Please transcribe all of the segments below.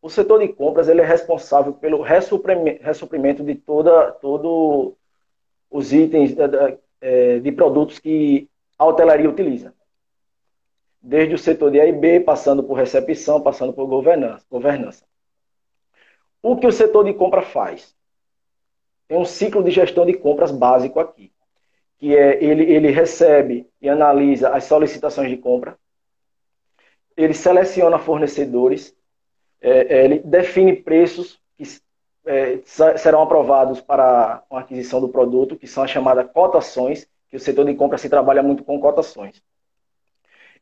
O setor de compras ele é responsável pelo ressuprimento de toda, todo os itens de, é, de produtos que a hotelaria utiliza. Desde o setor de A e B, passando por recepção, passando por governança. governança. O que o setor de compra faz? Tem um ciclo de gestão de compras básico aqui, que é ele, ele recebe e analisa as solicitações de compra, ele seleciona fornecedores, é, é, ele define preços que é, serão aprovados para a aquisição do produto, que são as chamadas cotações, que o setor de compras se trabalha muito com cotações.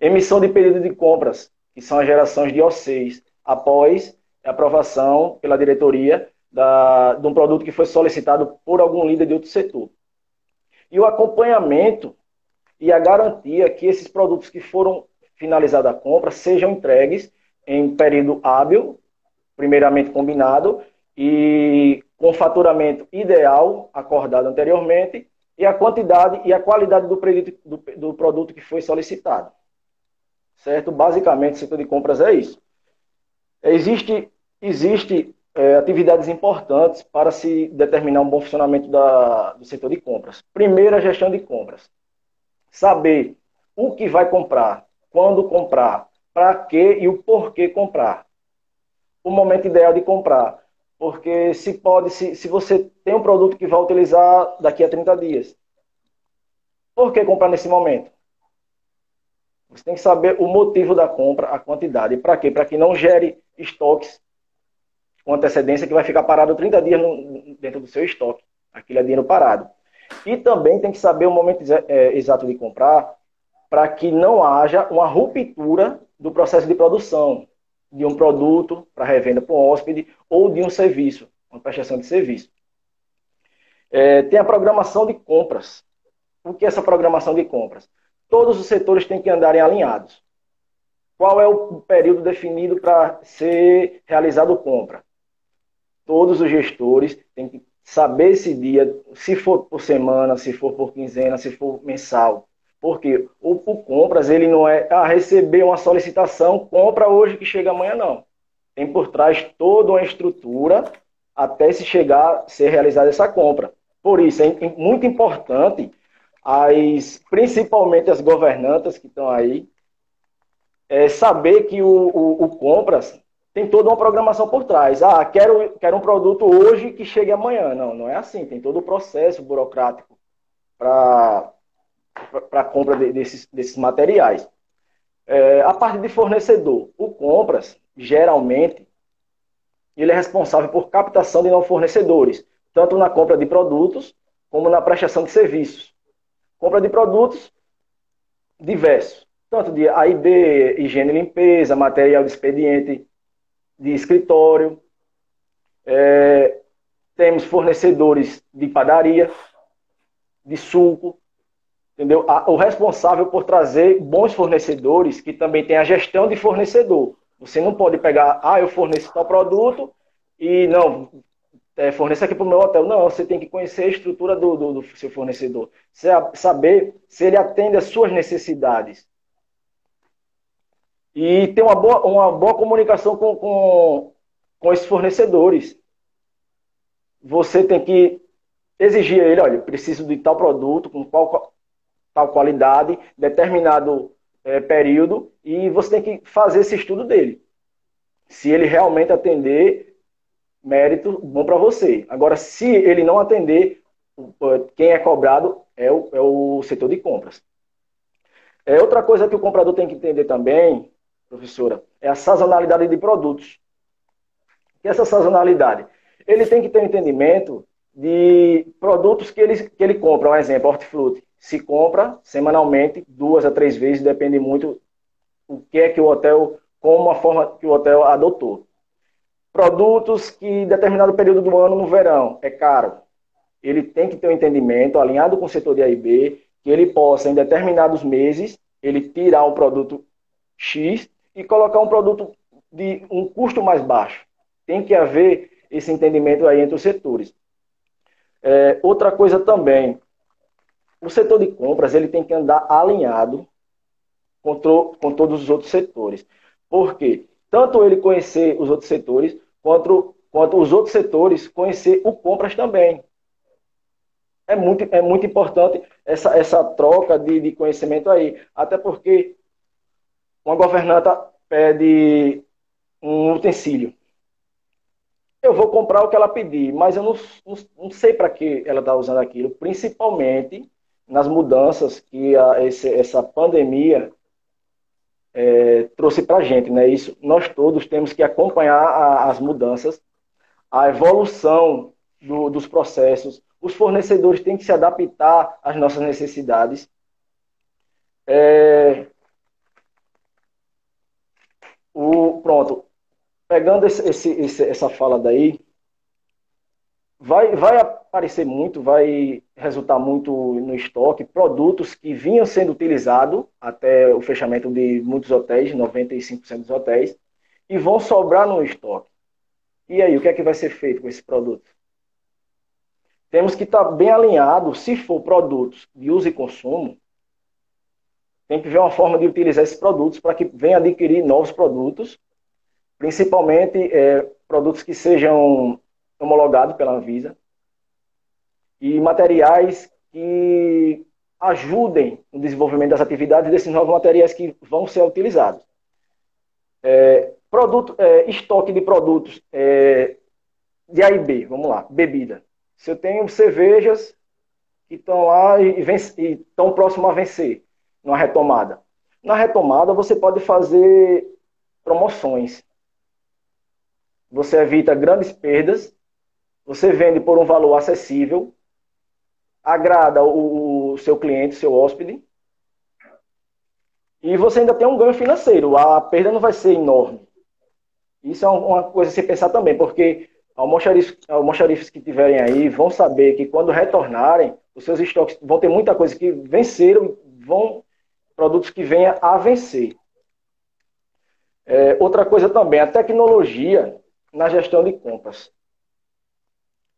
Emissão de pedido de compras, que são as gerações de OCs, após a aprovação pela diretoria da, de um produto que foi solicitado por algum líder de outro setor. E o acompanhamento e a garantia que esses produtos que foram finalizada a compra, sejam entregues em período hábil, primeiramente combinado, e com faturamento ideal, acordado anteriormente, e a quantidade e a qualidade do, do, do produto que foi solicitado. Certo? Basicamente, o setor de compras é isso. Existe, existe é, atividades importantes para se determinar um bom funcionamento da, do setor de compras. Primeiro, a gestão de compras. Saber o que vai comprar, quando comprar, para que e o porquê comprar. O momento ideal de comprar. Porque se pode, se, se você tem um produto que vai utilizar daqui a 30 dias, por que comprar nesse momento? Você tem que saber o motivo da compra, a quantidade. Para quê? Para que não gere estoques com antecedência que vai ficar parado 30 dias no, dentro do seu estoque. Aquilo é dinheiro parado. E também tem que saber o momento é, exato de comprar para que não haja uma ruptura do processo de produção de um produto para revenda para um hóspede ou de um serviço, uma prestação de serviço. É, tem a programação de compras. O que é essa programação de compras? Todos os setores têm que andarem alinhados. Qual é o período definido para ser realizado compra? Todos os gestores têm que saber esse dia, se for por semana, se for por quinzena, se for mensal. Porque o, o, compras, ele não é, ah, receber uma solicitação, compra hoje que chega amanhã, não. Tem por trás toda uma estrutura até se chegar, ser realizada essa compra. Por isso, é muito importante, as, principalmente as governantas que estão aí, é saber que o, o, o compras tem toda uma programação por trás. Ah, quero, quero um produto hoje que chegue amanhã. Não, não é assim. Tem todo o processo burocrático para para a compra de, desses, desses materiais. É, a parte de fornecedor, o compras, geralmente, ele é responsável por captação de novos fornecedores, tanto na compra de produtos como na prestação de serviços. Compra de produtos diversos, tanto de A e B, higiene e limpeza, material de expediente de escritório. É, temos fornecedores de padaria, de suco, entendeu? O responsável por trazer bons fornecedores, que também tem a gestão de fornecedor. Você não pode pegar, ah, eu forneço tal produto e não, é, forneça aqui para o meu hotel. Não, você tem que conhecer a estrutura do, do, do seu fornecedor. Saber se ele atende às suas necessidades. E ter uma boa, uma boa comunicação com, com, com esses fornecedores. Você tem que exigir a ele, olha, preciso de tal produto, com qual tal qualidade, determinado é, período, e você tem que fazer esse estudo dele. Se ele realmente atender, mérito bom para você. Agora, se ele não atender, quem é cobrado é o, é o setor de compras. É, outra coisa que o comprador tem que entender também, professora, é a sazonalidade de produtos. Que é essa sazonalidade? Ele tem que ter um entendimento de produtos que ele, que ele compra. Um exemplo, hortifruti se compra semanalmente, duas a três vezes, depende muito o que é que o hotel, como a forma que o hotel adotou. Produtos que em determinado período do ano, no verão, é caro. Ele tem que ter um entendimento alinhado com o setor de AIB, que ele possa, em determinados meses, ele tirar um produto X e colocar um produto de um custo mais baixo. Tem que haver esse entendimento aí entre os setores. É, outra coisa também, o setor de compras ele tem que andar alinhado com, com todos os outros setores. Por quê? tanto ele conhecer os outros setores, quanto, quanto os outros setores conhecer o compras também. É muito, é muito importante essa, essa troca de, de conhecimento aí. Até porque uma governanta pede um utensílio. Eu vou comprar o que ela pedir, mas eu não, não, não sei para que ela está usando aquilo, principalmente nas mudanças que a, esse, essa pandemia é, trouxe para a gente. Né? Isso, nós todos temos que acompanhar a, as mudanças, a evolução do, dos processos. Os fornecedores têm que se adaptar às nossas necessidades. É, o, pronto, pegando esse, esse, essa fala daí, vai, vai aparecer muito, vai resultar muito no estoque produtos que vinham sendo utilizados até o fechamento de muitos hotéis, 95% dos hotéis, e vão sobrar no estoque. E aí, o que é que vai ser feito com esse produto? Temos que estar bem alinhado, se for produtos de uso e consumo, tem que ver uma forma de utilizar esses produtos para que venha adquirir novos produtos principalmente é, produtos que sejam homologados pela Anvisa e materiais que ajudem no desenvolvimento das atividades desses novos materiais que vão ser utilizados. É, produto, é, estoque de produtos é, de A e B, vamos lá, bebida. Se eu tenho cervejas que estão lá e, estão próximos a vencer, numa retomada. Na retomada, você pode fazer promoções você evita grandes perdas, você vende por um valor acessível, agrada o, o seu cliente, seu hóspede, e você ainda tem um ganho financeiro. A perda não vai ser enorme. Isso é uma coisa a se pensar também, porque almoxarifes que tiverem aí vão saber que quando retornarem, os seus estoques vão ter muita coisa que venceram, vão produtos que venham a vencer. É, outra coisa também, a tecnologia na gestão de compras.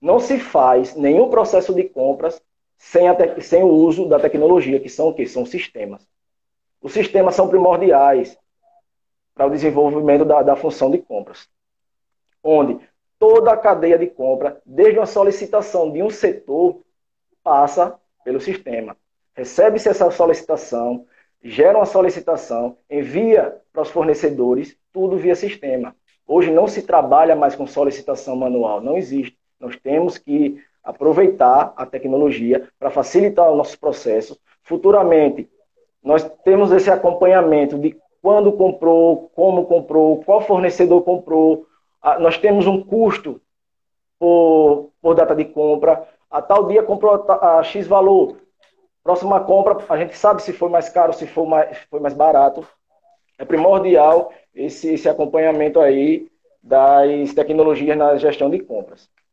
Não se faz nenhum processo de compras sem, a sem o uso da tecnologia, que são o quê? São sistemas. Os sistemas são primordiais para o desenvolvimento da, da função de compras. Onde toda a cadeia de compra, desde uma solicitação de um setor, passa pelo sistema. Recebe-se essa solicitação, gera uma solicitação, envia para os fornecedores, tudo via sistema. Hoje não se trabalha mais com solicitação manual, não existe. Nós temos que aproveitar a tecnologia para facilitar os nossos processos. Futuramente, nós temos esse acompanhamento de quando comprou, como comprou, qual fornecedor comprou. Ah, nós temos um custo por, por data de compra. A tal dia comprou a X valor. Próxima compra, a gente sabe se foi mais caro, se foi mais, foi mais barato. É primordial esse, esse acompanhamento aí das tecnologias na gestão de compras.